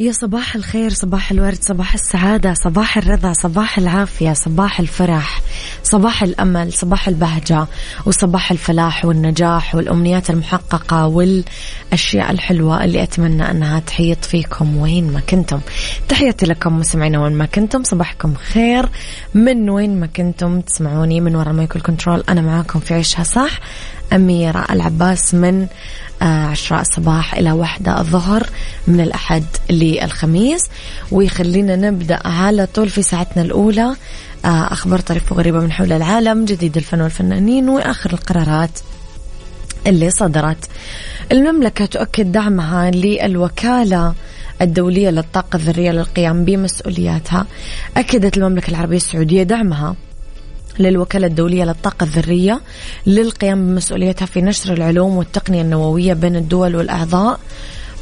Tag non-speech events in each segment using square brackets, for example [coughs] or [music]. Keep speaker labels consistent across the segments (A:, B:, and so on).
A: يا صباح الخير صباح الورد صباح السعادة صباح الرضا صباح العافية صباح الفرح صباح الأمل صباح البهجة وصباح الفلاح والنجاح والأمنيات المحققة والأشياء الحلوة اللي أتمنى أنها تحيط فيكم وين ما كنتم. تحياتي لكم مستمعينا وين ما كنتم صباحكم خير. من وين ما كنتم تسمعوني من وراء مايكل كنترول أنا معاكم في عيشها صح. أميرة العباس من عشرة الصباح إلى واحدة الظهر من الأحد للخميس. ويخلينا نبدأ على طول في ساعتنا الأولى. آه، أخبار طريفة وغريبة من حول العالم جديد الفن والفنانين وآخر القرارات اللي صدرت. المملكة تؤكد دعمها للوكالة الدولية للطاقة الذرية للقيام بمسؤولياتها. أكدت المملكة العربية السعودية دعمها. للوكالة الدولية للطاقة الذرية للقيام بمسؤوليتها في نشر العلوم والتقنية النووية بين الدول والأعضاء.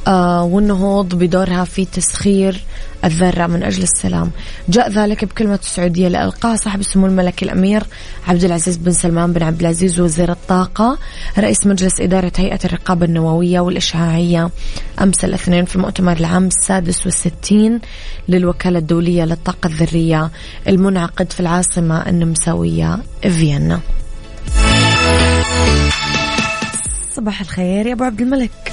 A: والنهوض بدورها في تسخير الذرة من أجل السلام. جاء ذلك بكلمة السعودية لألقاها صاحب السمو الملكي الأمير عبد العزيز بن سلمان بن عبد العزيز وزير الطاقة رئيس مجلس إدارة هيئة الرقابة النووية والإشعاعية. أمس الاثنين في المؤتمر العام السادس والستين للوكالة الدولية للطاقة الذرية المنعقد في العاصمة النمساوية فيينا. صباح الخير يا أبو عبد الملك.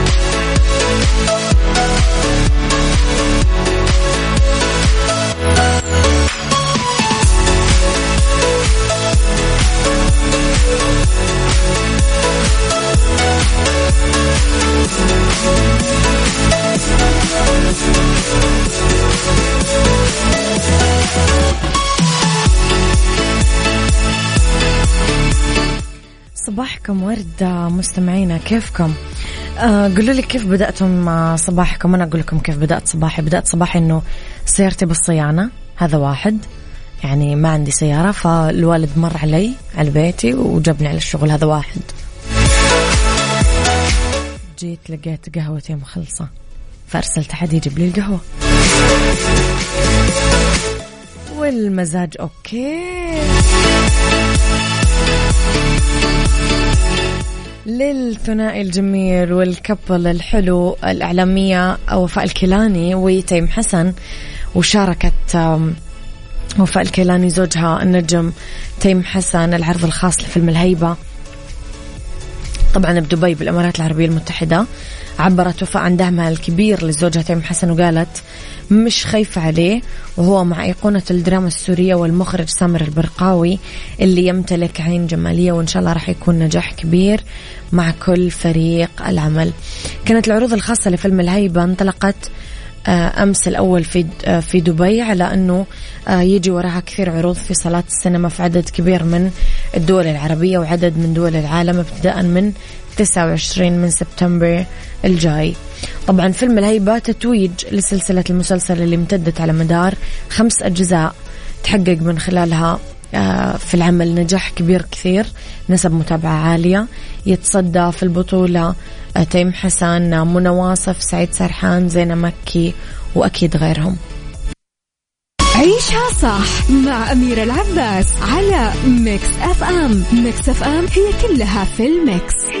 A: صباحكم ورد مستمعينا كيفكم؟ آه قولوا لي كيف بدأتم صباحكم؟ أنا أقول لكم كيف بدأت صباحي. بدأت صباحي أنه سيارتي بالصيانة هذا واحد. يعني ما عندي سيارة فالوالد مر علي على بيتي وجابني على الشغل هذا واحد. جيت لقيت قهوتي مخلصة فأرسلت أحد يجيب لي القهوة. والمزاج okay. للثنائي الجميل وال couple الحلو الإعلامية وفاء الكيلاني وتيم حسن وشاركت وفاء الكيلاني زوجها النجم تيم حسن العرض الخاص لفيلم الهيبة. طبعا بدبي بالإمارات العربية المتحدة. عبرت وفاء عن دعمها الكبير لزوجها تيم حسن وقالت مش خايفة عليه. وهو مع أيقونة الدراما السورية والمخرج سامر البرقاوي اللي يمتلك عين جمالية وإن شاء الله راح يكون نجاح كبير مع كل فريق العمل. كانت العروض الخاصة لفيلم الهيبة انطلقت آه، أمس الأول في آه، في دبي على أنه آه، يجي وراها كثير عروض في صالات السينما في عدد كبير من الدول العربية وعدد من دول العالم ابتداء من 29 من سبتمبر الجاي. طبعا فيلم الهيبة تتويج لسلسلة المسلسل اللي امتدت على مدار خمس أجزاء تحقق من خلالها في العمل نجاح كبير كثير نسب متابعة عالية يتصدى في البطولة تيم حسن منى واصف سعيد سرحان زينة مكي وأكيد غيرهم.
B: عيشها صح مع أميرة العباس على Mix FM. Mix FM هي كلها في ال mix. هي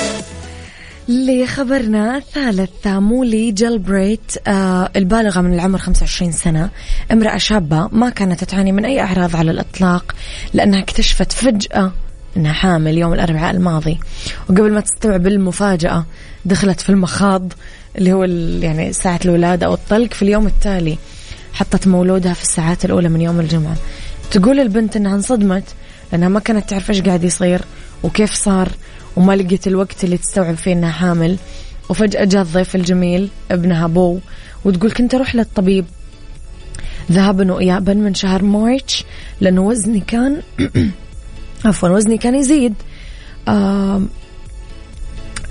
A: خبرنا الثالث مولي جلبريت آه البالغة من العمر 25 سنة امرأة شابة ما كانت تعاني من أي أعراض على الإطلاق لأنها اكتشفت فجأة أنها حامل يوم الأربعاء الماضي. وقبل ما تستوعب المفاجأة دخلت في المخاض اللي هو يعني ساعة الولادة أو الطلق في اليوم التالي. حطت مولودها في الساعات الأولى من يوم الجمعة. تقول البنت أنها انصدمت لأنها ما كانت تعرف إيش قاعد يصير وكيف صار. وما لقيت الوقت اللي تستوعب فيه إنها حامل. وفجأة جاء الضيف الجميل ابنها بو وتقول كنت أروح للطبيب. ذهابا وإيابا من شهر مارتش لأنه وزني كان [coughs] عفوا وزني كان يزيد.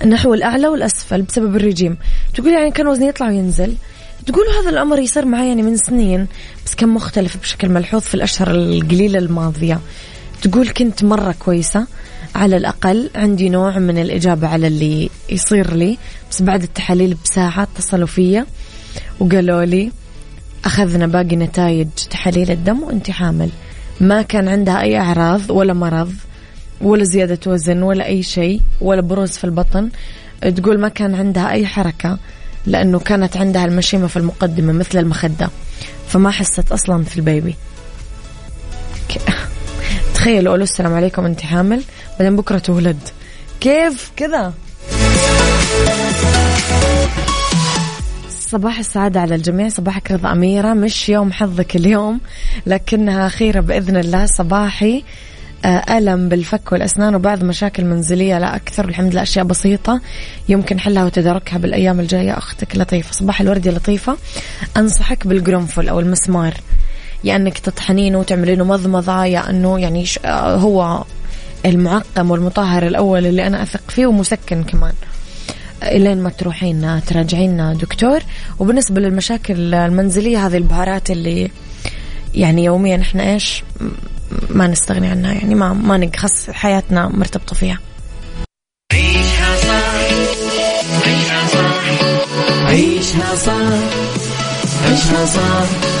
A: نحو الأعلى والأسفل بسبب الرجيم. تقول يعني كان وزني يطلع وينزل. تقول هذا الأمر يصير معي يعني من سنين بس كان مختلف بشكل ملحوظ في الأشهر القليلة الماضية. تقول كنت مرة كويسة على الأقل عندي نوع من الإجابة على اللي يصير لي. بس بعد التحاليل بساعة اتصلوا فيا وقالوا لي أخذنا باقي نتائج تحاليل الدم وأنت حامل. ما كان عندها أي أعراض ولا مرض ولا زيادة وزن ولا أي شيء ولا بروز في البطن. تقول ما كان عندها أي حركة لأنه كانت عندها المشيمة في المقدمة مثل المخدة. فما حست أصلا في البيبي. تخيلوا قولوا السلام عليكم أنت حامل؟ بعدين بكرة تولد. كيف كذا؟ صباح السعادة على الجميع صباحك رضا أميرة. مش يوم حظك اليوم لكنها خيرة بإذن الله. صباحي آه، ألم بالفك والأسنان وبعض مشاكل منزلية لا أكثر. والحمد لله أشياء بسيطة يمكن حلها وتداركها بالأيام الجاية. أختك لطيفة. صباح الورد يا لطيفة. أنصحك بالقرنفل أو المسمار. يا إنك تطحنينه وتعملينه مضمضة يا إنه يعني هو المعقم والمطهر الأول اللي أنا أثق فيه ومسكن كمان. إلين ما تروحين تراجعين دكتور. وبالنسبة للمشاكل المنزلية هذه البهارات اللي يعني يوميا إحنا إيش؟ ما نستغني عنها يعني ما ما نقص حياتنا مرتبطة فيها. عيشها صح عيشها صح عيشها صح عيشها صح.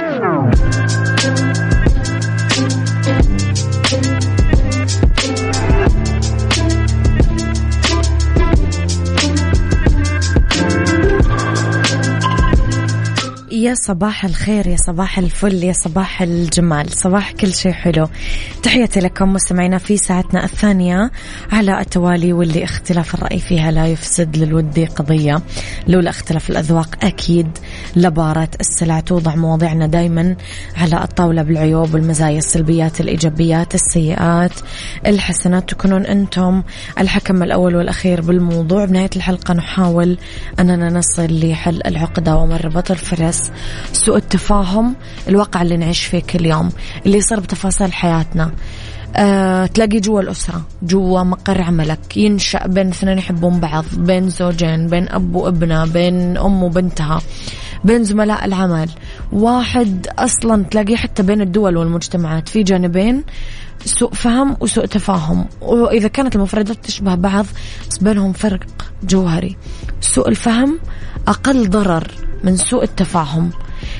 A: يا صباح الخير يا صباح الفل يا صباح الجمال صباح كل شيء حلو. تحياتي لكم مستمعينا في ساعتنا الثانية على التوالي واللي اختلاف الرأي فيها لا يفسد للود قضية. لولا اختلاف الأذواق أكيد لبارة السلع توضع مواضيعنا دايما على الطاولة بالعيوب والمزايا السلبيات الإيجابيات السيئات الحسنات تكونون أنتم الحكم الأول والأخير بالموضوع. بنهاية الحلقة نحاول أننا نصل لحل العقدة ومربط الفرس. سوء التفاهم الواقع اللي نعيش فيه كل يوم اللي يصير بتفاصيل حياتنا. أه تلاقي جوا الأسرة جوا مقر عملك ينشأ بين اثنين يحبون بعض بين زوجين بين أب وابنة بين أم وبنتها بين زملاء العمل. واحد أصلا تلاقيه حتى بين الدول والمجتمعات في جانبين سوء فهم وسوء تفاهم. وإذا كانت المفردات تشبه بعض بس بينهم فرق جوهري. سوء الفهم أقل ضرر. من سوء التفاهم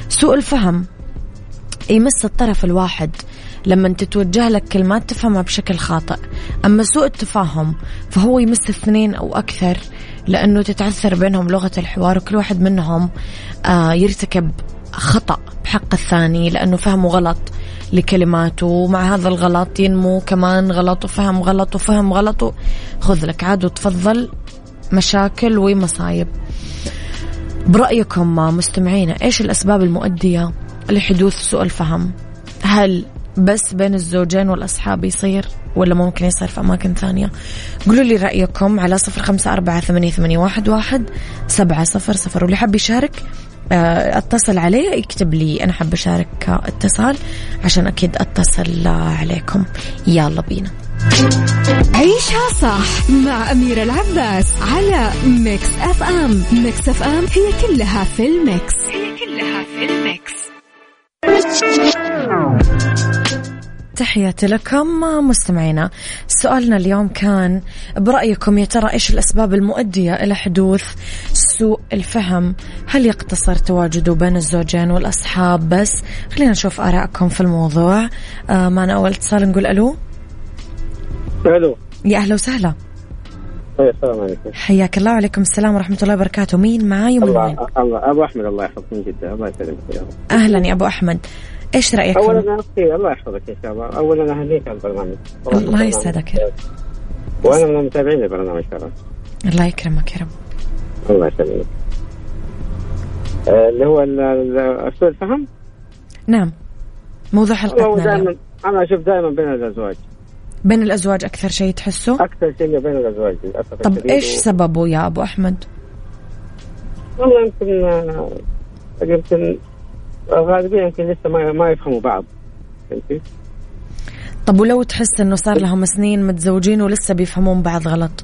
A: سوء الفهم يمس الطرف الواحد لما تتوجه لك كلمات تفهمها بشكل خاطئ. أما سوء التفاهم فهو يمس اثنين أو أكثر لأنه تتعثر بينهم لغة الحوار وكل واحد منهم آه يرتكب خطأ بحق الثاني لأنه فهمه غلط لكلماته ومع هذا الغلط ينمو كمان غلط وفهم غلط وفهم غلط خذ لك عاد وتفضل مشاكل ومصايب. برأيكم مستمعينا إيش الأسباب المؤدية لحدوث سوء الفهم؟ هل بس بين الزوجين والأصحاب يصير ولا ممكن يصير في أماكن ثانية؟ قولوا لي رأيكم على صفر خمسة أربعة ثمانية, ثمانية واحد, واحد سبعة صفر صفر. واللي حاب يشارك آه، اتصل عليه يكتب لي أنا حاب أشارك اتصال عشان أكيد أتصل عليكم. يلا بينا.
B: عيشها صح مع أميرة العباس على Mix FM. Mix FM هي كلها في ال mix. هي كلها في ال mix.
A: تحياتي لكم مستمعينا. سؤالنا اليوم كان برأيكم يا ترى إيش الأسباب المؤدية إلى حدوث سوء الفهم؟ هل يقتصر تواجده بين الزوجين والأصحاب؟ بس خلينا نشوف آرائكم في الموضوع. آه معنا أول اتصال نقول ألو.
C: ألو.
A: يا أهلا وسهلا.
C: السلام عليكم.
A: حياك الله وعليكم السلام ورحمة الله وبركاته. مين معاي ومن وين
C: الله الله أبو أحمد الله يحفظك من جده الله يسلمك يا رب.
A: أهلا يا أبو أحمد. إيش رأيك؟ في
C: اولا أختي الله يحفظك ان شاء الله اولا اهنيك على البرنامج.
A: الله
C: البرنامج
A: يسعدك.
C: ممتاز. وأنا من المتابعين للبرنامج ترى
A: الله يكرمك يا رب.
C: الله يسلمك. اللي هو ال- ال- سوء الفهم
A: نعم. موضوع حلقتنا
C: أنا أشوف دائما بين الأزواج.
A: بين الأزواج أكثر شيء تحسه؟
C: أكثر شيء بين الأزواج للأسف.
A: طب
C: و-
A: سببه يا أبو أحمد؟
C: والله يمكن آه، يمكن الغالبيه يمكن لسه ما ما يفهموا بعض. فهمتي؟
A: طب ولو تحس إنه صار لهم سنين متزوجين ولسه بيفهمون بعض غلط؟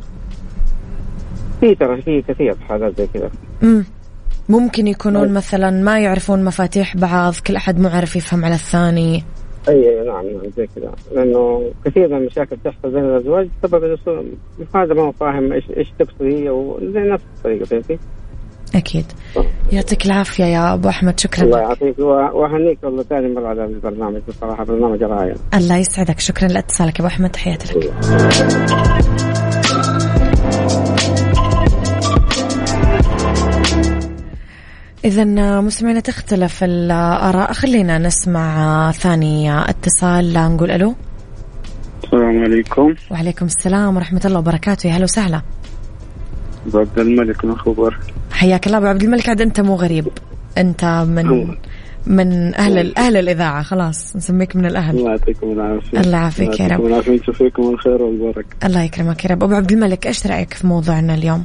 C: في ترى في كثير حالات زي كذا.
A: امم ممكن يكونون
C: طيب.
A: مثلا ما يعرفون مفاتيح بعض كل أحد مو عارف يفهم على الثاني.
C: أي نعم نعم زي كذا. لأنه كثير من المشاكل تحصل بين الأزواج بسبب هذا ما هو فاهم إيش إيش تقصد هي وزي نفس الطريقة فهمتي؟
A: أكيد. يعطيك العافية يا أبو أحمد شكرا
C: الله يعطيك وأهنيك والله ثاني مرة على البرنامج. بصراحة برنامج رائع.
A: الله يسعدك. شكرا لأتصالك يا أبو أحمد. تحياتي لك. إذا مستمعينا تختلف الآراء. خلينا نسمع ثاني اتصال. نقول ألو.
D: السلام عليكم.
A: وعليكم السلام ورحمة الله وبركاته. يا هلا وسهلا.
D: عبد الملك من خبر
A: حياك الله أبو عبد الملك. عاد أنت مو غريب. أنت من من أهل أهل الإذاعة. خلاص نسميك من الأهل.
D: الله يعطيكم العافية.
A: الله يعافيك يا
D: الله
A: رب.
D: ينشر فيكم الخير والبركة.
A: الله يكرمك يا رب. أبو عبد الملك إيش رأيك في موضوعنا اليوم؟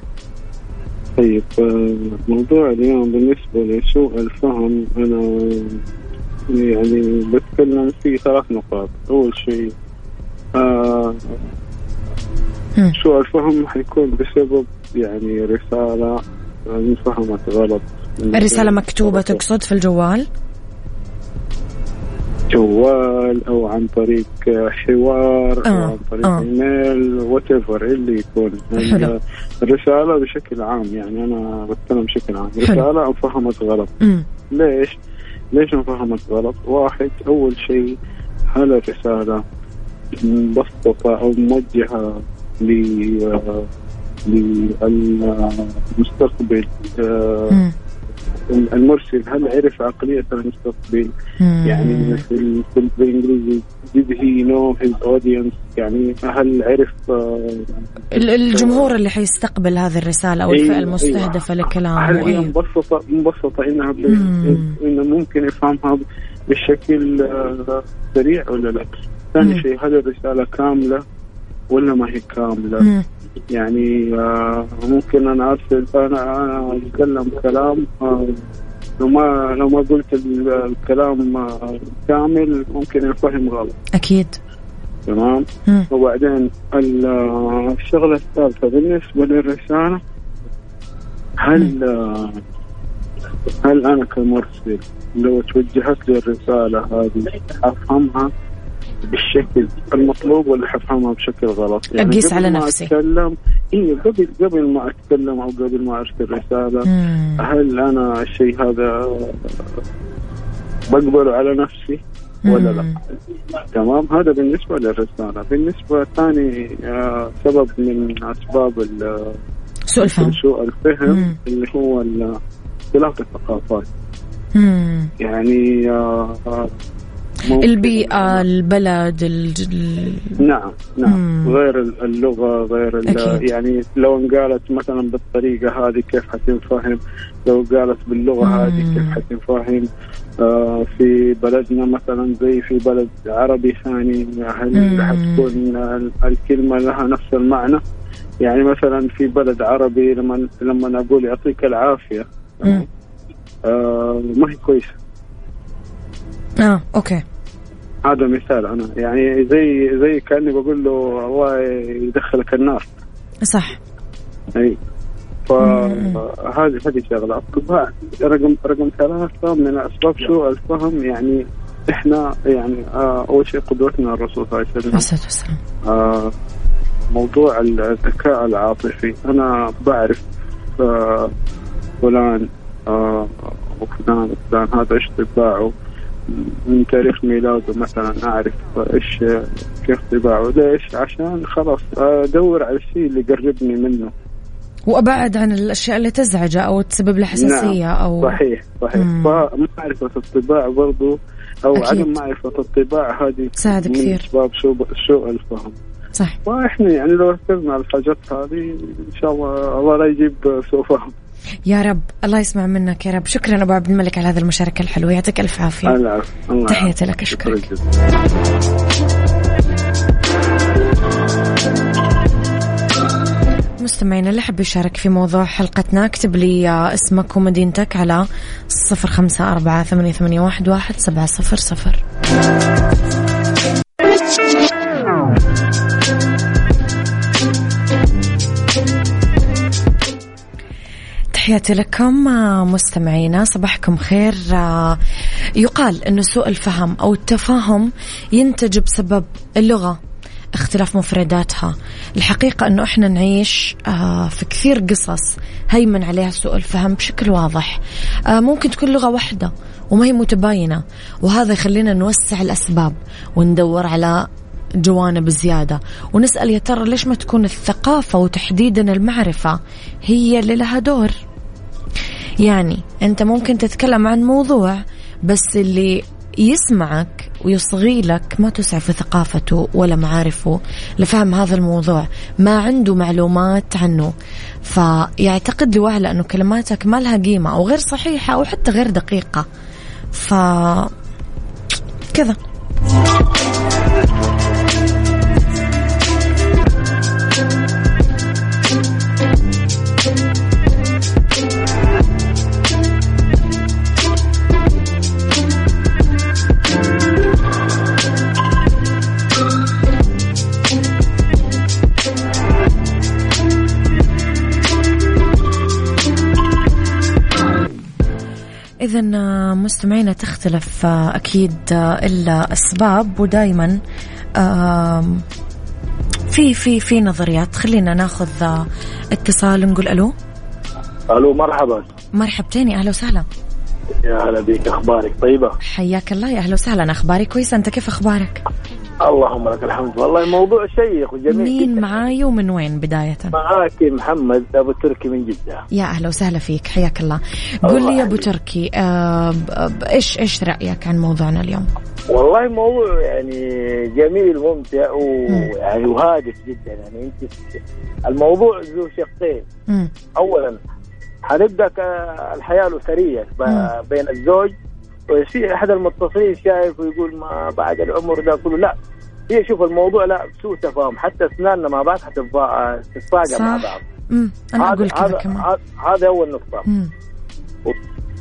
D: طيب آه، موضوع اليوم بالنسبة لسوء الفهم أنا يعني بتكلم في ثلاث نقاط. أول شيء آه. سوء الفهم حيكون بسبب يعني رسالة انفهمت غلط.
A: الرسالة مكتوبة تقصد في الجوال؟
D: جوال أو عن طريق حوار
A: آه،
D: أو عن طريق
A: آه.
D: email whatever اللي يكون
A: حلو.
D: الرسالة بشكل عام يعني أنا بتكلم بشكل عام
A: حلو.
D: رساله انفهمت غلط
A: امم
D: ليش؟ ليش انفهمت غلط؟ واحد أول شيء هل الرسالة مبسطة أو موجهة ل للمستقبل آه،. المرسل هل عرف عقلية المستقبل يعني ال- بالإنجليزي did he know his audience يعني هل عرف آه،
A: ال- الجمهور اللي حيستقبل هذه الرسالة أو
D: أيوة،
A: الفئة المستهدفة
D: أيوة. هل
A: لكلامه
D: هي
A: أيوة.
D: مبسطة مبسطة.
A: مم.
D: انه ممكن يفهمها بشكل آه، سريع ولا لا؟ ثاني. شيء هل الرسالة كاملة ولا ما هي كاملة؟ يعني آه، ممكن أنا أرسل أنا أنا أتكلم كلام آه، لو ما لو ما قلت ال- الكلام آه، كامل ممكن ينفهم غلط.
A: أكيد.
D: تمام؟ وبعدين الشغلة الثالثة بالنسبة للرسالة هل هل أنا كمرسل لو توجهت لي الرساله هذه أفهمها؟ بالشكل المطلوب ولا حفهمها بشكل غلط.
A: يعني اقيس على نفسي
D: أتكلم اي قبل قبل ما أتكلم أو قبل ما أرسل رسالة مم. هل أنا الشيء هذا بقبله على نفسي ولا لا؟ تمام؟ هذا بالنسبة للرسالة. بالنسبة ثاني آه سبب من أسباب
A: سوء الفهم.
D: سوء الفهم اللي هو اختلاف الثقافات. يعني آه, آه،
A: البيئة البلد
D: ال... نعم نعم. مم. غير اللغة غير أكيد. يعني لو انقالت مثلا بالطريقة هذه كيف حتنفهم؟ لو قالت باللغة مم. هذه كيف حتنفهم؟ آه في بلدنا مثلا زي في بلد عربي ثاني هل حتكون الكلمة لها نفس المعنى. يعني مثلا في بلد عربي لما لما أقول يعطيك العافية آه ما هي كويسة.
A: آه أوكي.
D: هذا مثال أنا. يعني زي زي كأني بقول له الله يدخلك النار.
A: صح.
D: أي. فهذه هذه شغلة. الطباع رقم رقم ثلاثة من أسباب سوء الفهم. يعني إحنا يعني آه أول شيء قدوتنا الرسول صلى الله عليه وسلم. آه موضوع الذكاء العاطفي. أنا بعرف آه فلان آه وفلان وفلان هذا إيش طباعه من تاريخ ميلاده مثلا أعرف إيش كيف طباعه ليش عشان خلاص أدور على الشيء اللي يقربني منه.
A: وأبعد عن الأشياء اللي تزعجه أو تسبب له حساسية نعم.
D: أو صحيح صحيح. فمعرفة الطباع برضو أو أكيد. عدم معرفة الطباع هذه
A: تساعد كثير.
D: اسباب سوء الفهم.
A: صح.
D: وإحنا يعني لو ركزنا على الحاجات هذه إن شاء الله الله لا يجيب سوء فهم.
A: يا رب الله يسمع منك يا رب. شكرا أبو عبد الملك على هذه المشاركة الحلوة. يعطيك ألف عافية.
D: الله
A: تحياتي لك أشكرك. مستمعينا اللي حب يشارك في موضوع حلقتنا اكتب لي اسمك ومدينتك على صفر خمسة أربعة ثمانية, ثمانية واحد, واحد سبعة صفر صفر. تحياتي لكم مستمعينا صباحكم خير يقال أن سوء الفهم أو التفاهم ينتج بسبب اللغة اختلاف مفرداتها. الحقيقة أنه إحنا نعيش في كثير قصص هيمن عليها سوء الفهم بشكل واضح. ممكن تكون لغة واحدة وما هي متباينة وهذا يخلينا نوسع الأسباب وندور على جوانب زيادة. ونسأل يا ترى ليش ما تكون الثقافة وتحديدا المعرفة هي اللي لها دور؟ يعني أنت ممكن تتكلم عن موضوع بس اللي يسمعك ويصغي لك ما تسع في ثقافته ولا معارفه لفهم هذا الموضوع. ما عنده معلومات عنه. فيعتقد لوهلة أنه كلماتك ما لها قيمة أو غير صحيحة أو حتى غير دقيقة. ف كذا. إذا مستمعينا تختلف أكيد الأسباب ودائما في في في نظريات. خلينا ناخذ اتصال نقول ألو.
E: ألو مرحبا.
A: مرحبتين أهلا وسهلا.
E: يا هلا بك أخبارك طيبة؟
A: حياك الله يا أهلا وسهلا. اخباري كويسة؟ أنت كيف أخبارك؟
E: اللهم لك الحمد. والله موضوع شيق وجميل
A: مين معاي ومن وين بداية؟
E: معاك محمد أبو تركي من جدة.
A: يا أهلا وسهلا فيك حياك الله. قل لي يا أبو تركي آه إيش إيش رأيك عن موضوعنا اليوم؟
E: والله موضوع يعني جميل وممتع ويعني وهادف جدا. يعني أنت الموضوع ذو شقين. اولا حنبدأ الحياة الأسرية بين الزوج وفي أحد المتصلين شايف ويقول ما بعد العمر ده كله لا. هي شوف الموضوع لا سوء تفاهم؟ حتى أسناننا مع بعض حتتفاقع مع بعض.
A: امم أنا أقول كذا كمان.
E: هذا أول نقطة.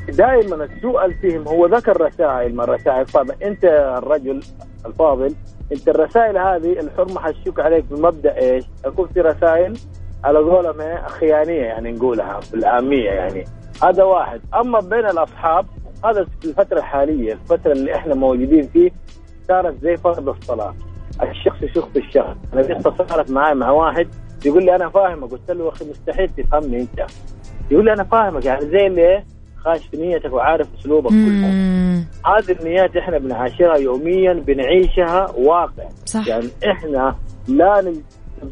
E: دائما سوء الفهم هو ذاك الرسائل ما الرسائل؟ طبعا أنت الرجل الفاضل أنت الرسائل هذه الحرمة حتشك عليك بمبدأ إيش؟ يكون في رسائل على قولهم خيانيه يعني نقولها بالعاميه يعني. هذا واحد. أما بين الأصحاب هذا في الفترة الحالية الفترة اللي إحنا موجودين فيه صارت زي فرض الصلاة. الشخص يشوف الشخص أنا قصه صارت معي مع واحد يقول لي أنا فاهمك قلت له أخي مستحيل تفهمني أنت. يقول لي أنا فاهمك يعني زي اللي إيه؟ خاش في نيتك وعارف أسلوبك كله. هذه النيات إحنا بنعاشرها يوميا بنعيشها واقع.
A: صح.
E: يعني إحنا لا.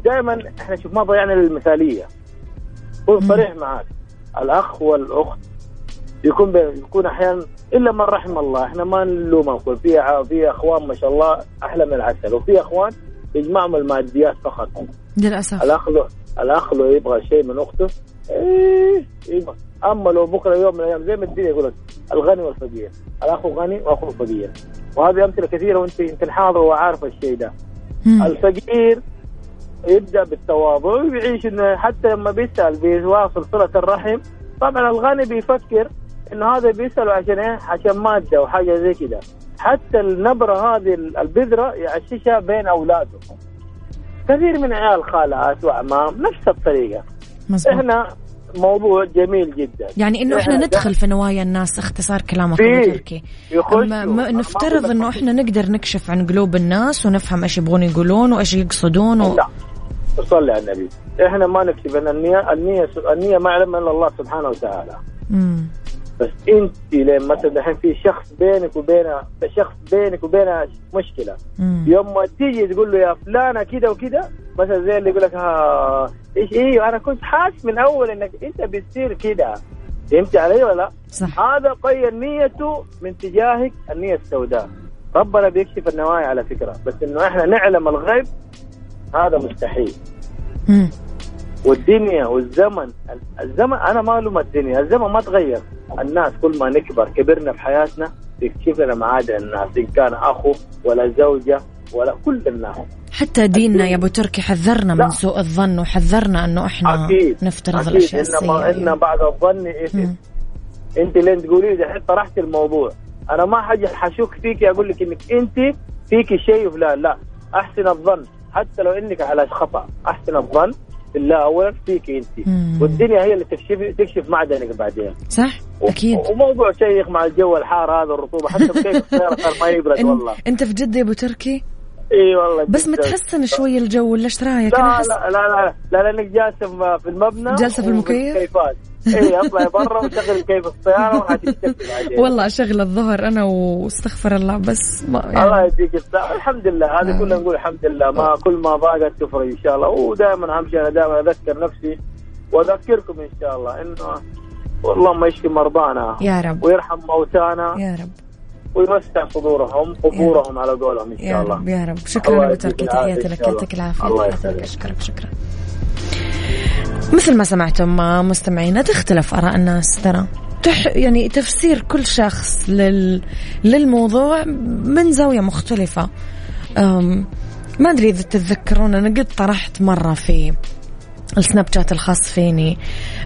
E: دائما إحنا شوف ما ضيعنا للمثالية. كن صريح معك الأخ والأخت يكون يكون أحيانا إلا من رحم الله. إحنا ما نلومهم في في أخوان ما شاء الله أحلى من العسل. وفي أخوان يجمعهم الماديات فقط.
A: للأسف.
E: الأخ لو الأخ لو يبغى شيء من أخته إيه يبغى. أما لو بكرة يوم من الأيام زي ما الدنيا يقول لك الغني والفقير. الأخ غني واخوه فقير. وهذه أمثلة كثيرة وأنت يمكن حاضر وعارف الشيء ده.
A: مم.
E: الفقير يبدأ بالتواضع ويعيش إنه حتى لما بيسأل بيواصل صلة الرحم. طبعا الغني بيفكر انه هذا بيساله عشان إيه؟ عشان مادة وحاجة زي كده. حتى النبرة هذه البذرة يعششها بين اولاده كثير من عيال خالات واعمام نفس الطريقة.
A: مزبوط.
E: إحنا موضوع جميل جدا.
A: يعني إنه إحنا ندخل في نوايا الناس اختصار كلامك تركي. نفترض إنه إحنا نقدر نكشف عن قلوب الناس ونفهم إيش يبغون يقولون وإيش يقصدون و...
E: لا. صلي على النبي. إحنا ما نكتب إن النيه النيه النية ما يعلم إلا الله سبحانه وتعالى.
A: مم.
E: بس انت لما مثلا الحين في شخص بينك وبينه شخص بينك وبينه مشكلة
A: مم.
E: يوم ما تيجي تقول له يا فلانة كده وكده مثلا زي اللي يقول لك ها إيش إيوه أنا كنت حاسس من أول إنك أنت بتصير كده فهمت علي ولا لا؟
A: صح
E: هذا قيد نيته من تجاهك النية السوداء ربنا بيكشف النوايا على فكرة بس إنه إحنا نعلم الغيب هذا مستحيل. والدنيا والزمن الزمن أنا ما ألوم الدنيا الزمن ما تغير. الناس كل ما نكبر كبرنا في حياتنا بيكشف لنا معادن الناس إن كان أخو ولا زوجة ولا كل الناس.
A: حتى ديننا يا أبو تركي حذرنا
E: لا.
A: من سوء الظن وحذرنا أنه إحنا
E: أكيد.
A: نفترض
E: أكيد.
A: الأشياء
E: انما
A: السيئة.
E: ان بعد الظن
A: مم.
E: أنت لين تقولي لي الحين طرحت الموضوع. أنا ما حاجة حشك فيك أقول لك إنك أنت فيك شيء وفلان لا. أحسن الظن. حتى لو إنك على خطأ. أحسن الظن بالله اولا فيك
A: أنت.
E: والدنيا هي اللي تكشف تكشف معدنك بعدين.
A: صح
E: أكيد. وموضوع شيق مع الجو الحار هذا الرطوبة حتى بكيف السياره صار ما يبرد والله.
A: أنت في جدة يا أبو تركي؟
E: إي والله
A: بس. متحسن شوي الجو ولا إيش رأيك؟
E: لا لا لا لا لا لأنك جالسة في المبنى
A: جالسة في المكيف؟
E: اي اطلع برا وشغل كيف السياره بعدين.
A: والله اشغل الظهر أنا واستغفر الله بس ما
E: الله
A: يعني
E: يديك الصحة. الحمد لله هذا
A: آه.
E: كلنا نقول الحمد لله. ما كل ما ضاقت تفرج إن شاء الله. ودائما أهم شيء أنا دائما أذكر نفسي وأذكركم إن شاء الله إنه والله ما يشفي مرضانا.
A: يا رب.
E: ويرحم موتانا.
A: يا رب.
E: ويوسع صدورهم قبورهم على قولهم إن
A: يا
E: شاء الله.
A: رب. يا رب. شكرا
E: الله
A: ابو تركي تحياتي لك.
E: الله.
A: يعطيك العافيه
E: الله يسلمك.
A: أشكرك. شكرا. مثل ما سمعتم مستمعينا تختلف آراء الناس ترى. تح يعني تفسير كل شخص لل... للموضوع من زاوية مختلفة. أم... ما أدري إذا تتذكرون أنا قد طرحت مرة في السناب شات الخاص فيني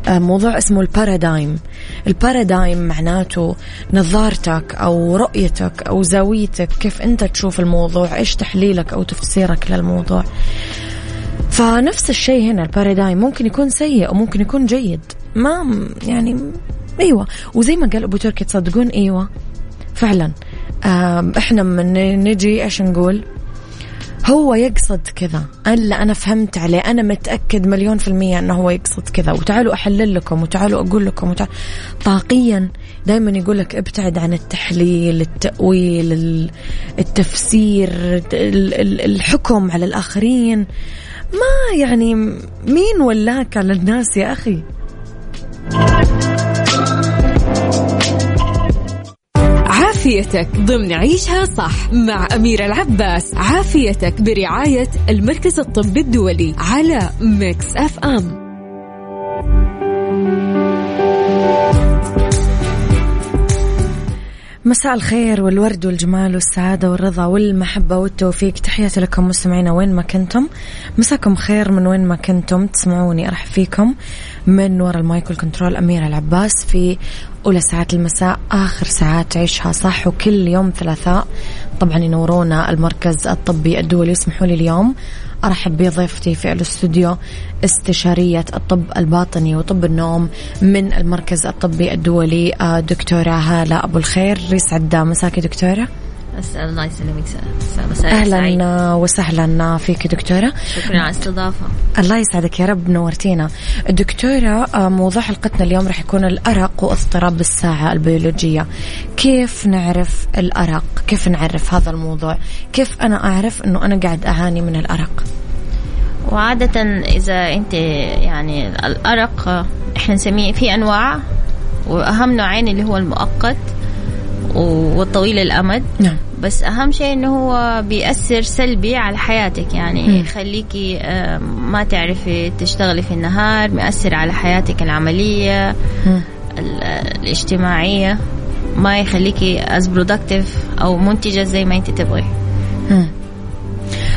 A: آه، موضوع اسمه البارادايم. البارادايم معناته نظارتك أو رؤيتك أو زاويتك كيف أنت تشوف الموضوع إيش تحليلك أو تفسيرك للموضوع. فنفس الشيء هنا البارادايم ممكن يكون سيء وممكن يكون جيد. ما يعني إيوه. وزي ما قال أبو تركي تصدقون؟ إيوه. فعلا. إحنا من نجي إيش نقول؟ هو يقصد كذا. الا أنا فهمت عليه. أنا متأكد مليون في المية إنه هو يقصد كذا. وتعالوا أحلل لكم وتعالوا أقول لكم وتعال... طاقيا دائما يقول لك ابتعد عن التحليل التأويل ال- التفسير ال- ال- الحكم على الآخرين. ما يعني مين ولاك على الناس يا أخي؟
B: عافيتك ضمن عيشها صح مع أميرة العباس. عافيتك برعاية المركز الطبي الدولي على Mix FM.
A: مساء الخير والورد والجمال والسعادة والرضا والمحبة والتوفيق. تحياتي لكم مستمعينا وين ما كنتم. مساكم خير من وين ما كنتم. تسمعوني أرحب فيكم من وراء ال mic وال control أميرة العباس في أولى ساعات المساء آخر ساعات عيشها صح وكل يوم ثلاثاء. طبعا ينورونا المركز الطبي الدولي اسمحوا لي اليوم أرحب بضيفتي في الاستوديو استشارية الطب الباطني وطب النوم من المركز الطبي الدولي آه، دكتورة هالة أبو الخير. يسعد مساكي دكتورة.
F: أسأل الله يسلمك
A: أهلا وسهلا. فيك دكتورة.
F: شكرا على الاستضافة.
A: الله يسعدك يا رب نورتينا. دكتورة آه، موضوع حلقتنا اليوم راح يكون الأرق واضطراب الساعة البيولوجية. كيف نعرف الأرق؟ كيف نعرف هذا الموضوع؟ كيف أنا أعرف إنه أنا قاعد أعاني من الأرق؟
F: وعادة إذا أنت يعني الأرق إحنا نسميه في أنواع وأهم نوعين اللي هو المؤقت والطويل الأمد.
A: نعم.
F: بس أهم شيء إنه هو بيأثر سلبي على حياتك يعني يخليكي آه، ما تعرفي تشتغلي في النهار بيأثر على حياتك العملية الاجتماعية ما يخليكي as productive أو منتجة زي ما أنت تبغي.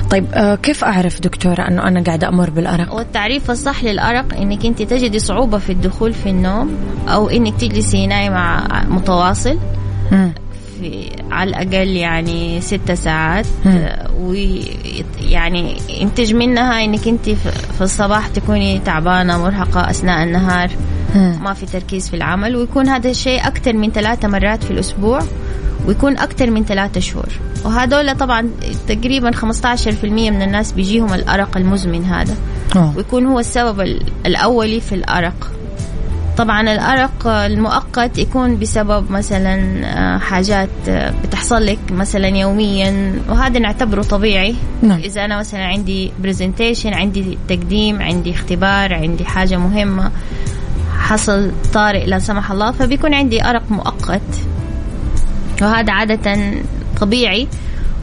A: طيب آه كيف أعرف دكتورة إنه أنا قاعدة أمر بالأرق؟
F: والتعريف الصح للأرق إنك أنت تجدي صعوبة في الدخول في النوم أو إنك تجلسي نايمه متواصل. في على الأقل يعني ستة ساعات. ويعني ينتج منها إنك أنت في الصباح تكوني تعبانة مرهقة أثناء النهار. ما في تركيز في العمل ويكون هذا الشيء أكثر من ثلاثة مرات في الأسبوع ويكون أكثر من ثلاثة شهور. وهذول طبعا تقريبا 15% من الناس بيجيهم الأرق المزمن هذا. ويكون هو السبب الأولي في الأرق. طبعا الأرق المؤقت يكون بسبب مثلا آه، حاجات آه، بتحصل لك مثلا يوميا وهذا نعتبره طبيعي. نعم. إذا أنا مثلا عندي برزنتيشن عندي تقديم عندي اختبار عندي حاجة مهمة حصل طارئ لا سمح الله فبيكون عندي أرق مؤقت. وهذا عادة طبيعي.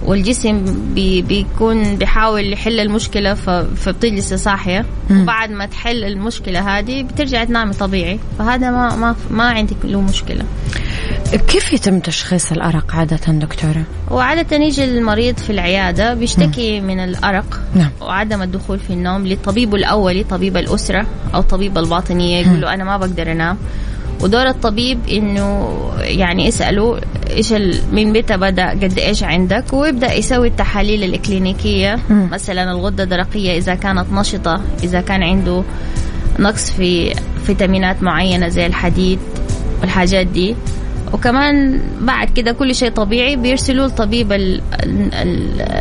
F: والجسم بي بيكون بيحاول يحل المشكلة فبتجلسي صاحية. وبعد ما تحل المشكلة هذه بترجع تنامي طبيعي. فهذا ما ما ما عندك له مشكلة.
A: كيف يتم تشخيص الأرق عادة دكتورة؟
F: وعادة يجي المريض في العيادة بيشتكي م. من الأرق. نعم. وعدم الدخول في النوم للطبيب الأولي طبيب الأسرة أو طبيب الباطنية يقول له أنا ما بقدر أنام. ودور الطبيب إنه يعني يسأله إيش من متى بدأ قد إيش عندك؟ ويبدأ يسوي التحاليل الإكلينيكية. مثلا الغدة الدرقية إذا كانت نشطة إذا كان عنده نقص في فيتامينات معينة زي الحديد والحاجات دي. وكمان بعد كده كل شيء طبيعي بيرسلوا الطبيب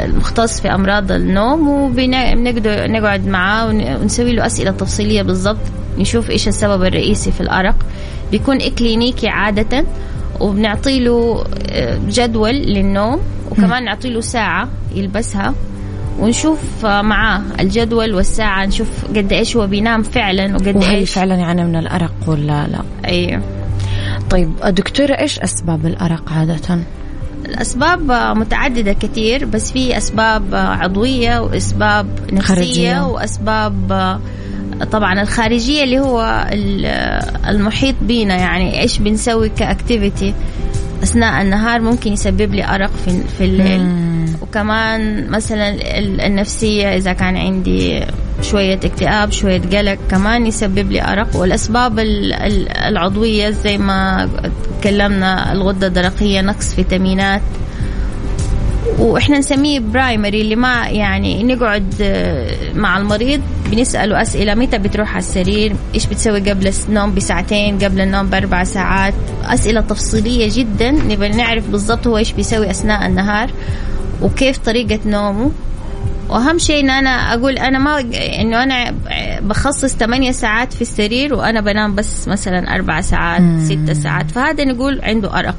F: المختص في أمراض النوم وبنقعد نقعد معاه ونسوي له أسئلة تفصيلية بالضبط نشوف إيش السبب الرئيسي في الأرق. بيكون إكلينيكي عادة وبنعطي له آه، جدول للنوم وكمان نعطي له ساعة يلبسها ونشوف معاه الجدول والساعة نشوف قد إيش هو بينام فعلا وقد
A: وهل إيش فعلا يعاني من الأرق ولا لا
F: أيوه
A: طيب دكتورة إيش أسباب الأرق عادة؟
F: الأسباب متعددة كثير بس في أسباب عضوية وأسباب نفسية خارجية. وأسباب طبعا الخارجية اللي هو المحيط بينا يعني إيش بنسوي ك activity أثناء النهار ممكن يسبب لي أرق في, في الليل. مم. وكمان مثلا النفسية إذا كان عندي شوية اكتئاب شوية قلق كمان يسبب لي أرق. والأسباب العضوية زي ما تكلمنا الغدة الدرقية نقص فيتامينات. وإحنا نسميه primary اللي ما يعني نقعد آه، مع المريض بنساله أسئلة. متى بتروح على السرير؟ إيش بتسوي قبل النوم بساعتين قبل النوم بأربع ساعات؟ أسئلة تفصيلية جدا نبغى نعرف بالضبط هو إيش بيسوي أثناء النهار وكيف طريقة نومه. وأهم شيء إن أنا أقول أنا ما إنه أنا بخصص 8 ساعات في السرير وأنا بنام بس مثلا أربع ساعات ستة ساعات. فهذا نقول عنده أرق.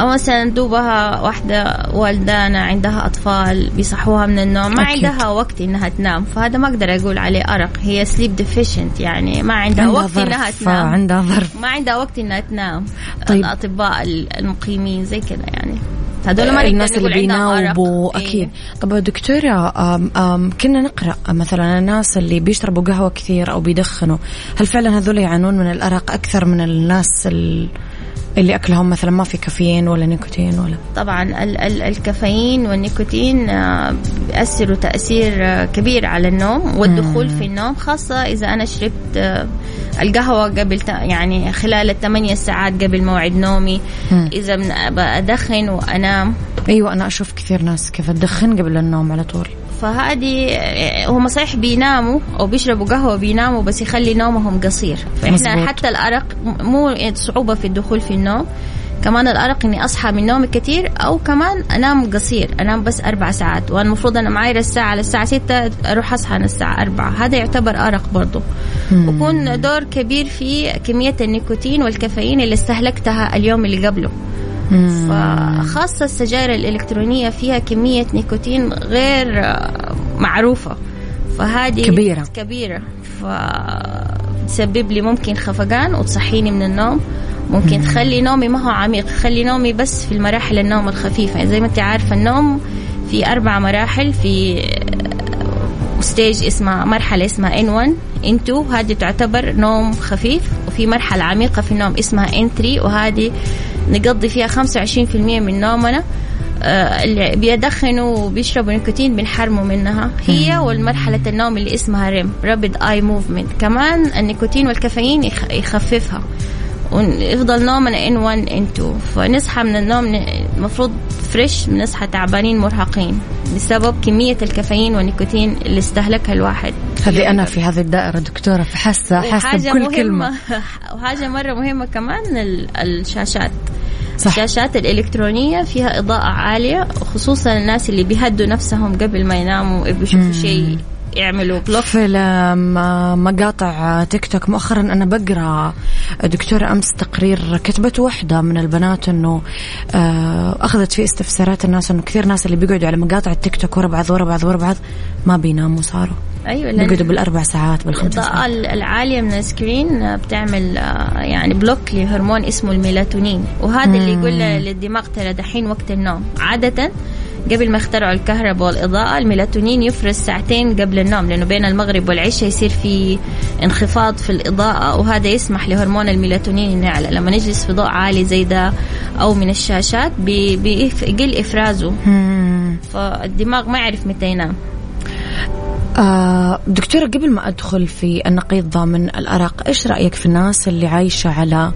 F: أو مثلا دوبها واحدة والدة عندها أطفال بيصحوها من النوم ما أكيد. عندها وقت إنها تنام فهذا ما أقدر أقول عليه أرق. هي sleep deficient يعني ما عندها, عندها وقت إنها تنام.
A: عندها ظرف.
F: ما عندها وقت إنها تنام. طيب. الأطباء المقيمين زي كذا يعني. هذول ما
A: الناس اللي بيناوبوا إيه. أكيد. طب دكتورة أم أم كنا نقرأ مثلا الناس اللي بيشربوا قهوة كثير أو بيدخنوا هل فعلا هذول يعانون من الأرق أكثر من الناس اللي اللي أكلهم مثلا ما في كافيين ولا نيكوتين ولا.
F: طبعا ال ال الكافيين والنيكوتين آه، بيأثروا تأثير آه، كبير على النوم والدخول مم. في النوم خاصة إذا أنا شربت آه، القهوة قبل يعني خلال الثمانية ساعات قبل موعد نومي. إذا أدخن وأنام.
A: أيوة أنا أشوف كثير ناس كذا تدخن قبل النوم على طول.
F: فهذه هم صحيح بيناموا أو بيشربوا قهوة بيناموا بس يخلي نومهم قصير. فإحنا مزبوط. حتى الأرق مو صعوبة في الدخول في النوم. كمان الأرق إني أصحى من نومي كثير أو كمان أنام قصير أنام بس أربع ساعات. وأنا المفروض أنا معايره الساعة على الساعة ستة أروح أصحى على الساعة أربعة. هذا يعتبر أرق برضه ويكون دور كبير في كمية النيكوتين والكافيين اللي استهلكتها اليوم اللي قبله. فخاصة السجائر الإلكترونية فيها كمية نيكوتين غير معروفة. فهذه
A: كبيرة.
F: كبيرة. فتسبب لي ممكن خفقان وتصحيني من النوم. ممكن تخلي نومي ما هو عميق. خلي نومي بس في المراحل النوم الخفيفة. يعني زي ما انت عارفة النوم في أربع مراحل. في stage اسمها مرحلة اسمها N1 N2 هذه تعتبر نوم خفيف. وفي مرحلة عميقة في النوم اسمها N3 وهذه نقضي فيها 25% من نومنا. آه، اللي بيدخنوا وبيشربوا نيكوتين بنحرموا منها. هي والمرحلة النوم اللي اسمها REM rapid eye movement كمان النيكوتين والكافيين يخففها. ويفضل نومنا N1 N2 فنصحى من النوم المفروض fresh بنصحى تعبانين مرهقين. بسبب كمية الكافيين والنيكوتين اللي استهلكها الواحد.
A: هذه أنا في هذه الدائرة دكتورة فحاسة حاسة بكل كلمة. [laughs]
F: وحاجة مرة مهمة كمان الشاشات. صح. الشاشات الإلكترونية فيها إضاءة عالية خصوصا الناس اللي بيهدوا نفسهم قبل ما يناموا بيشوفوا شيء يعملوا. vlog
A: فيلم مقاطع تيك توك مؤخرا أنا بقرأ دكتورة أمس تقرير كتبت واحدة من البنات إنه آه، أخذت فيه استفسارات الناس إنه كثير ناس اللي بيقعدوا على مقاطع التيك توك ورا بعض ورا بعض ورا بعض ما بيناموا صاروا.
F: أيوه
A: بيقعدوا بالأربع ساعات بالخمس
F: ساعات. الاضاءه العالية من ال screen بتعمل آه، يعني block لهرمون اسمه الميلاتونين. وهذا اللي يقول للدماغ ترى دحين وقت النوم. عادة قبل ما اخترعوا الكهرباء والإضاءة الميلاتونين يفرز ساعتين قبل النوم لأنه بين المغرب والعشاء يصير في انخفاض في الإضاءة وهذا يسمح لهرمون الميلاتونين إنه يعلى. لما نجلس في ضوء عالي زي ده أو من الشاشات بيقل إفرازه. فالدماغ ما يعرف متى ينام.
A: آه دكتورة قبل ما أدخل في النقيض ضامن الأرق إيش رأيك في الناس اللي عايشة على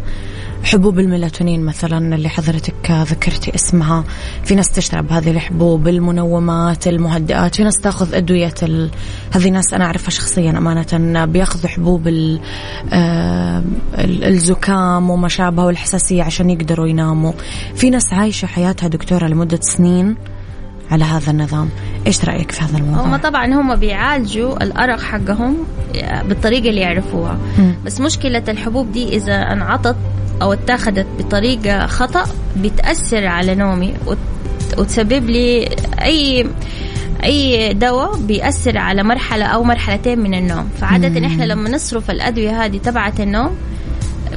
A: حبوب الميلاتونين مثلا اللي حضرتك ذكرتي اسمها. في ناس تشرب هذه الحبوب المنومات المهدئات. في ناس تأخذ أدوية ال... هذه ناس أنا أعرفها شخصيا أمانة بيأخذوا حبوب ال... آه... الزكام وما شابه والحساسية عشان يقدروا يناموا. في ناس عايشة حياتها دكتورة لمدة سنين على هذا النظام. إيش رأيك في هذا الموضوع؟
F: هم طبعا هم بيعالجوا الأرق حقهم بالطريقة اللي يعرفوها. بس مشكلة الحبوب دي إذا انعطت أو اتخذت بطريقة خطأ بتأثر على نومي وتسبب لي أي أي دواء بيأثر على مرحلة أو مرحلتين من النوم. فعادة إحنا لما نصرف الأدوية هذه تبعت النوم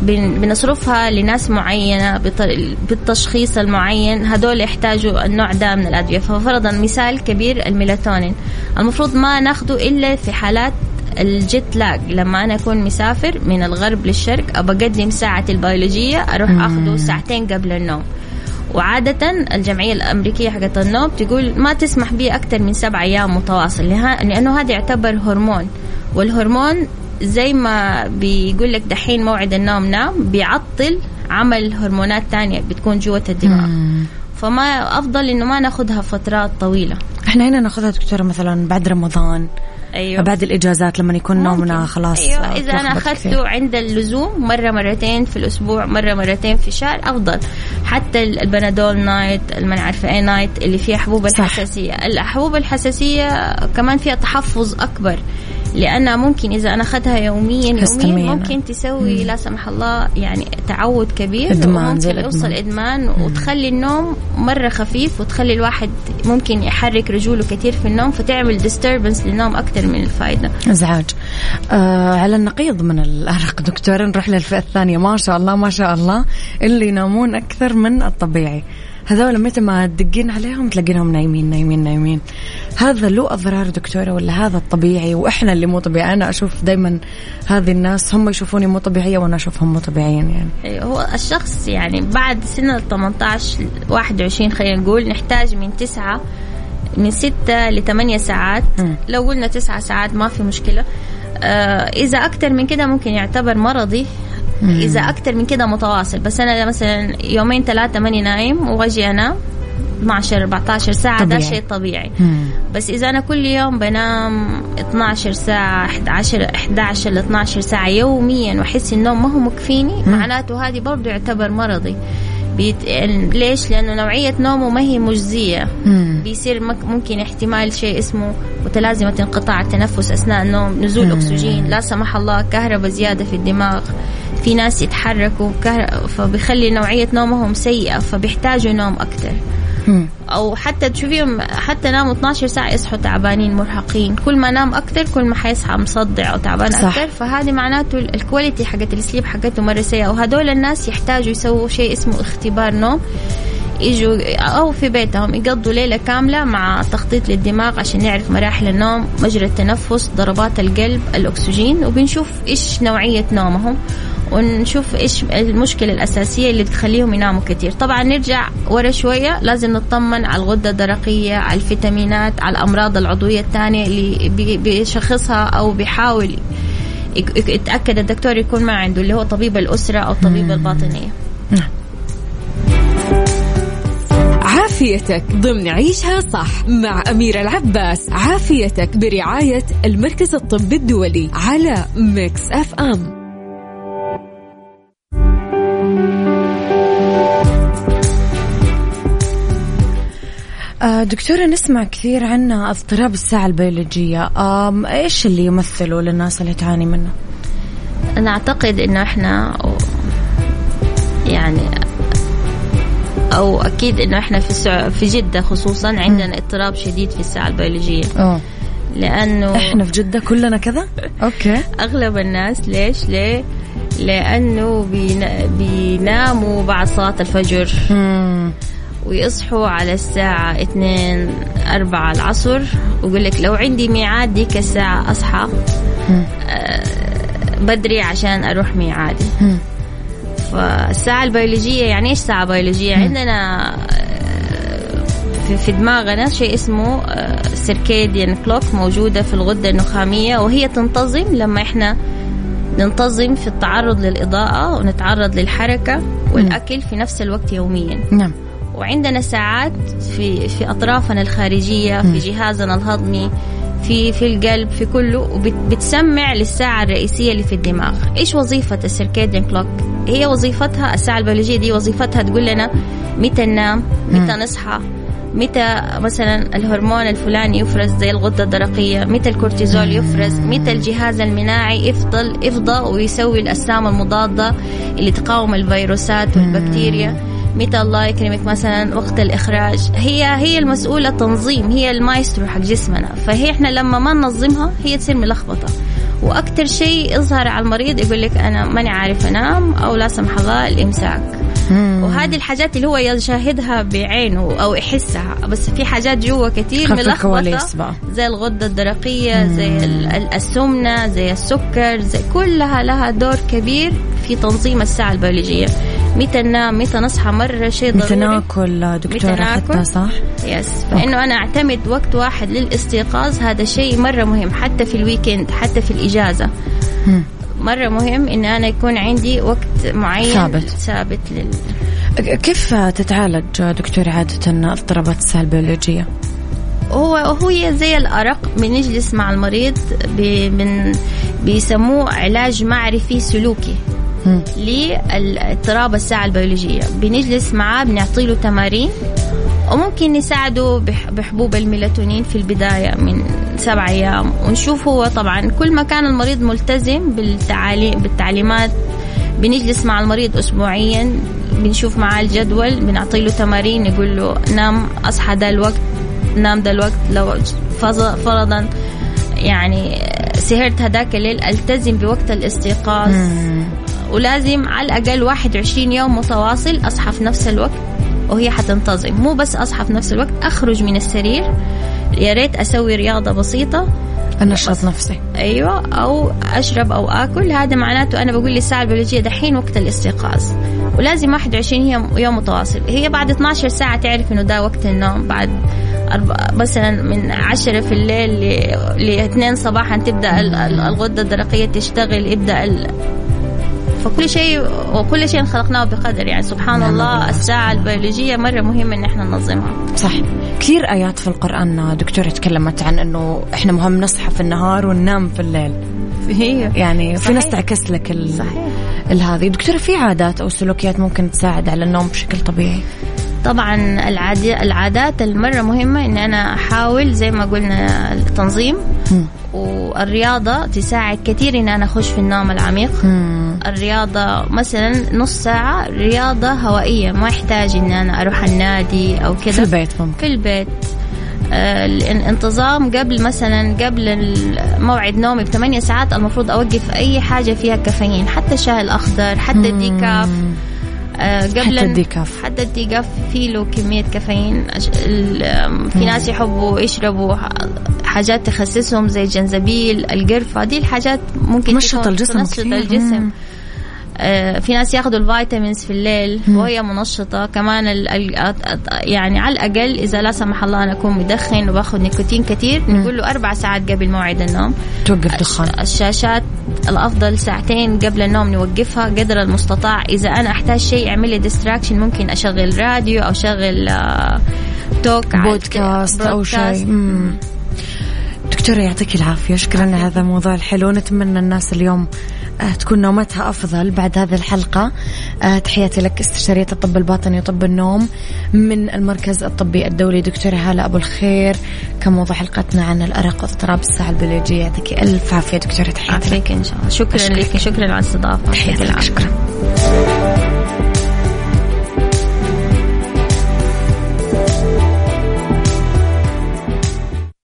F: بنصرفها لناس معينة بالتشخيص المعين. هدول يحتاجوا النوع ده من الأدوية. ففرضا مثال كبير الميلاتونين. المفروض ما ناخده إلا في حالات الجيت لاج. لما أنا أكون مسافر من الغرب للشرق أبى أقدم ساعتي البيولوجية أروح اخذه ساعتين قبل النوم. وعادة الجمعية الأمريكية حقت النوم تقول ما تسمح به أكثر من سبع أيام متواصل لأنه هذا يعتبر هرمون. والهرمون زي ما بيقول لك دحين موعد النوم نام بيعطل عمل هرمونات تانية بتكون جوة الدماغ. فما أفضل إنه ما ناخذها فترات طويلة.
A: إحنا هنا ناخذها دكتورة مثلا بعد رمضان. أيوة. بعد الإجازات لما يكون نومنا خلاص
F: أيوة. إذا أنا أخذته عند اللزوم مرة مرتين في الأسبوع مرة مرتين في الشهر أفضل. حتى البنادول night ما عارفة إيه night اللي فيها حبوب الحساسية. الحبوب الحساسية كمان فيها تحفظ أكبر. لأنها ممكن إذا أنا أخذها يوميا يوميا ممكن تسوي لا سمح الله يعني تعود كبير
A: إدمان زي
F: يوصل إدمان وتخلي النوم مرة خفيف وتخلي الواحد ممكن يحرك رجوله كثير في النوم فتعمل ديستربنس للنوم أكثر من الفائدة
A: إزعاج. آه على النقيض من الأرق دكتور نروح للفئة الثانية. ما شاء الله ما شاء الله اللي ينامون أكثر من الطبيعي. هذول متى ما تدقين عليهم تلاقينهم نايمين نايمين نايمين. هذا له أضرار دكتورة ولا هذا الطبيعي وإحنا اللي مو طبيعي. أنا أشوف دائما هذه الناس هم يشوفوني مو طبيعية وأنا أشوفهم مو طبيعيين يعني.
F: أيوة هو الشخص يعني بعد سن ال 18 21 خلينا نقول نحتاج من تسعة من ستة لثمانية ساعات. م. لو قلنا تسعة ساعات ما في مشكلة. إذا أكثر من كده ممكن يعتبر مرضي إذا أكثر من كده متواصل بس أنا مثلا يومين ثلاثة ماني نايم وأجي انام 12 14 ساعة طبيعي. ده شيء طبيعي مم. بس إذا أنا كل يوم بنام 12 ساعة 11 11 ل 12 ساعة يوميا وأحس النوم ما هو مكفيني مم. معناته هذه برضه يعتبر مرضي بيت... ليش؟ لأنه نوعية نومه ما هي مجزية مم. بيصير ممكن احتمال شيء اسمه متلازمة انقطاع التنفس أثناء النوم نزول مم. أكسجين لا سمح الله كهرباء زيادة في الدماغ في ناس يتحركوا. فبيخلي نوعية نومهم سيئة فبيحتاجوا نوم أكثر أو حتى تشوفيهم حتى ناموا 12 ساعة يصحوا تعبانين مرهقين. كل ما نام أكثر كل ما حيصحى مصدع أو تعبان أكثر. فهذه معناته ال quality حقت ال sleep حقته مره سيئه وهدول الناس يحتاجوا يسووا شيء اسمه اختبار نوم. يجوا أو في بيتهم يقضوا ليلة كاملة مع تخطيط للدماغ عشان نعرف مراحل النوم مجرى التنفس ضربات القلب الأكسجين. وبنشوف إيش نوعية نومهم. ونشوف إيش المشكلة الأساسية اللي بتخليهم يناموا كثير طبعا نرجع ورا شوية لازم نطمن على الغدة الدرقية على الفيتامينات على الأمراض العضوية الثانية اللي بيشخصها أو بيحاول يتأكد الدكتور يكون ما عنده اللي هو طبيب الأسرة أو طبيب الباطنية. نعم.
B: عافيتك ضمن عيشها صح مع أميرة العباس. عافيتك برعاية المركز الطبي الدولي على Mix
A: FM. دكتورة نسمع كثير عن اضطراب الساعة البيولوجية. إيش اللي يمثله للناس اللي تعاني منه؟
F: أنا أعتقد إنه إحنا يعني أو أكيد إنه إحنا في في جدة خصوصا عندنا اضطراب شديد في الساعة البيولوجية.
A: أوه.
F: لأنه
A: إحنا في جدة كلنا كذا؟ [laughs] أوكي.
F: أغلب الناس ليش؟ ليه؟ لأنه بيناموا بعد صلاة الفجر.
A: مم.
F: ويصحوا على الساعة اثنين أربعة العصر. ويقول لك لو عندي ميعاد ديك الساعة أصحى آه بدري عشان أروح ميعادي. فالساعة البيولوجية يعني إيش ساعة بيولوجية؟ عندنا آه، في دماغنا شيء اسمه سيركيديان آه، كلوك موجودة في الغدة النخامية وهي تنتظم لما إحنا ننتظم في التعرض للإضاءة ونتعرض للحركة والأكل في نفس الوقت يوميا.
A: نعم.
F: وعندنا ساعات في في أطرافنا الخارجية في جهازنا الهضمي في في القلب في كله وبتسمع للساعة الرئيسية اللي في الدماغ. إيش وظيفة السيركيديان كلوك؟ هي وظيفتها الساعة البيولوجية دي وظيفتها تقول لنا متى ننام متى نصحى متى مثلا الهرمون الفلاني يفرز زي الغدة الدرقية متى الكورتيزول يفرز متى الجهاز المناعي يفضل يفضى ويسوي الأجسام المضادة اللي تقاوم الفيروسات والبكتيريا. متى الله يكرمك مثلا وقت الإخراج. هي هي المسؤولة تنظيم هي المايسترو حق جسمنا. فهي إحنا لما ما ننظمها هي تصير ملخبطة. وأكثر شيء يظهر على المريض يقول لك أنا ماني عارف أنام أو لا سمح الله الإمساك. مم. وهذه الحاجات اللي هو يشاهدها بعينه أو يحسها. بس في حاجات جوا كثير ملخبطة. زي الغدة الدرقية. زي السمنة زي السكر زي كلها لها دور كبير في تنظيم الساعة البيولوجية. متى ننام متى نصحى مرة شيء ضروري.
A: متى ناكل دكتورة حتى صح؟
F: yes فإنه أنا أعتمد وقت واحد للاستيقاظ هذا شيء مرة مهم حتى في ال weekend حتى في الإجازة. مرة مهم إن أنا يكون عندي وقت معين
A: ثابت.
F: ثابت لل
A: كيف تتعالج دكتور عادة اضطرابات الساعة البيولوجية؟
F: هو هو زي الأرق بنجلس مع المريض بي بيسموه علاج معرفي سلوكي. لاضطراب الساعة البيولوجية. بنجلس معاه بنعطي له تمارين وممكن نساعده بحبوب الميلاتونين في البداية من سبع أيام. ونشوف هو طبعا كل ما كان المريض ملتزم بالتعليمات بنجلس مع المريض أسبوعيا بنشوف معاه الجدول بنعطي له تمارين نقول له نام أصحى ده الوقت نام ده الوقت لو فرضا يعني سهرت هذاك الليل ألتزم بوقت الاستيقاظ. ولازم على الأقل 21 يوم متواصل أصحى في نفس الوقت وهي حتنتظم. مو بس أصحى في نفس الوقت أخرج من السرير. يا ريت أسوي رياضة بسيطة.
A: أنشط نفسي.
F: أيوة أو أشرب أو آكل. هذا معناته أنا بقول للساعة البيولوجية دحين وقت الاستيقاظ. ولازم 21 يوم, يوم متواصل. هي بعد 12 ساعة تعرف إنه ده وقت النوم. بعد مثلا من عشرة في الليل لاثنين صباحا تبدأ الغدة الدرقية تشتغل يبدأ فكل شيء وكل شيء خلقناه بقدر يعني سبحان نعم. الله الساعة البيولوجية مرة مهمة إن إحنا ننظمها.
A: صح. كثير آيات في القرآن دكتورة تكلمت عن إنه إحنا مهم نصحى في النهار وننام في الليل.
F: هي.
A: يعني صحيح. في ناس تعكس لك ال... صحيح. هذه دكتورة في عادات أو سلوكيات ممكن تساعد على النوم بشكل طبيعي؟
F: طبعا العادات المرة مهمة إن أنا أحاول زي ما قلنا التنظيم والرياضة تساعد كثير إن أنا أخش في النوم العميق. الرياضة مثلا نص ساعة رياضة هوائية ما يحتاج إن أنا أروح النادي أو كذا.
A: في البيت ممكن.
F: في البيت. آه، الانتظام قبل مثلا قبل موعد نومي بثمانية ساعات المفروض أوقف أي حاجة فيها كافيين حتى الشاي الأخضر حتى الديكاف
A: قبل حتى ال decaf.
F: حتى ال decaf فيه له كمية كافيين في ناس يحبوا يشربوا حاجات تخسسهم زي الجنزبيل القرفة دي الحاجات ممكن
A: تنشط الجسم
F: تنشط الجسم. آه، في ناس ياخذوا ال vitamins في الليل وهي منشطة. كمان ال ال يعني على الأقل إذا لا سمح الله أنا أكون مدخن وباخذ نيكوتين كثير نقول له أربع ساعات قبل موعد النوم.
A: توقف دخان.
F: الشاشات الأفضل ساعتين قبل النوم نوقفها قدر المستطاع. إذا أنا أحتاج شيء يعمل لي distraction ممكن أشغل راديو أو أشغل talk
A: بودكاست أو شيء. دكتورة يعطيك العافية. شكرا على هذا الموضوع الحلو. نتمنى الناس اليوم آه، تكون نومتها أفضل بعد هذه الحلقة. آه، تحياتي لك استشارية الطب الباطني وطب النوم من المركز الطبي الدولي. دكتورة هالة أبو الخير كان موضوع حلقتنا عن الأرق واضطراب الساعة البيولوجية؟ يعطيك ألف عافية دكتورة تحياتي
F: لك إن شاء الله. شكرا لك شكرا على الاستضافة.
A: تحياتي لك. شكرا.